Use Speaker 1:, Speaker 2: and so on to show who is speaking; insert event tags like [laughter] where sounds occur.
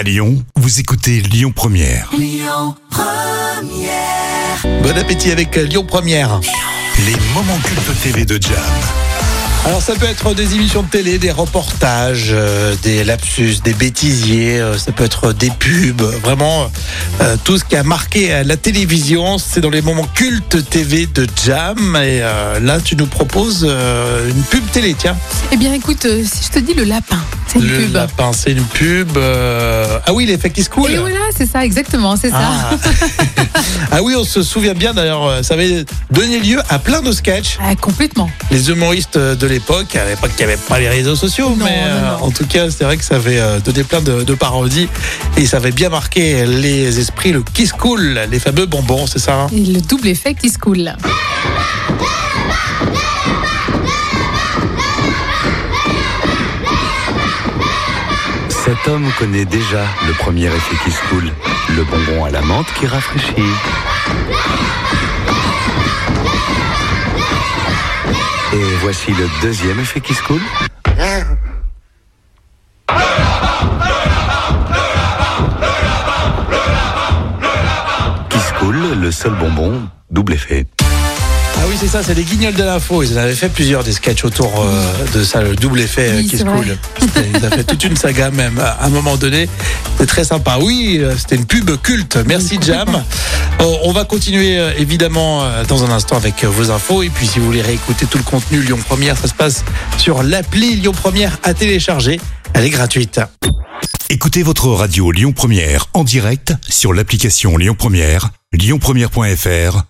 Speaker 1: À Lyon, vous écoutez Lyon Première.
Speaker 2: Bon appétit avec euh, Lyon Première.
Speaker 1: Les moments cultes TV de Jam.
Speaker 2: Alors ça peut être des émissions de télé, des reportages, euh, des lapsus, des bêtisiers, euh, ça peut être des pubs, vraiment euh, tout ce qui a marqué euh, la télévision, c'est dans les moments cultes TV de Jam. Et euh, là tu nous proposes euh, une pub télé, tiens.
Speaker 3: Eh bien, écoute, euh, si je te dis le lapin, c'est une pub.
Speaker 2: lapin, c'est une pub. euh, Ah oui, l'effet qui se coule.
Speaker 3: Et voilà, c'est ça, exactement, c'est ça.
Speaker 2: Ah. [laughs] ah oui, on se souvient bien d'ailleurs, euh, ça avait donné lieu à plein de sketchs.
Speaker 3: Ah, complètement.
Speaker 2: les humoristes de l'époque, à l'époque il n'y avait pas les réseaux sociaux,
Speaker 3: Non,
Speaker 2: mais euh,
Speaker 3: non, non.
Speaker 2: en tout cas c'est vrai que ça avait euh, donné plein de, de parodies et ça avait bien marqué les esprits, le Kiss Cool, les fameux bonbons, c'est ça hein?
Speaker 3: Et le double effet qui se coule.
Speaker 4: Cet homme connaît déjà le premier effet qui se coule, le bonbon à la menthe qui rafraîchit. Et voici le deuxième effet qui se coule. Qui se coule, le seul bonbon, double effet.
Speaker 2: Ah oui c'est ça, c'est les guignols de l'info, ils en avaient fait plusieurs des sketchs autour euh, de ça, le double effet euh, Cool.
Speaker 3: vrai.
Speaker 2: C'était- Ils ont fait toute une saga même à un moment donné, c'est très sympa. Oui, euh, c'était une pub culte, merci Jam. Euh, on va continuer évidemment dans un instant avec vos infos et puis si vous voulez réécouter tout le contenu Lyon Première, ça se passe sur l'appli Lyon Première à télécharger, elle est gratuite.
Speaker 1: Écoutez votre radio Lyon Première en direct sur l'application Lyon Première, lyonpremière.fr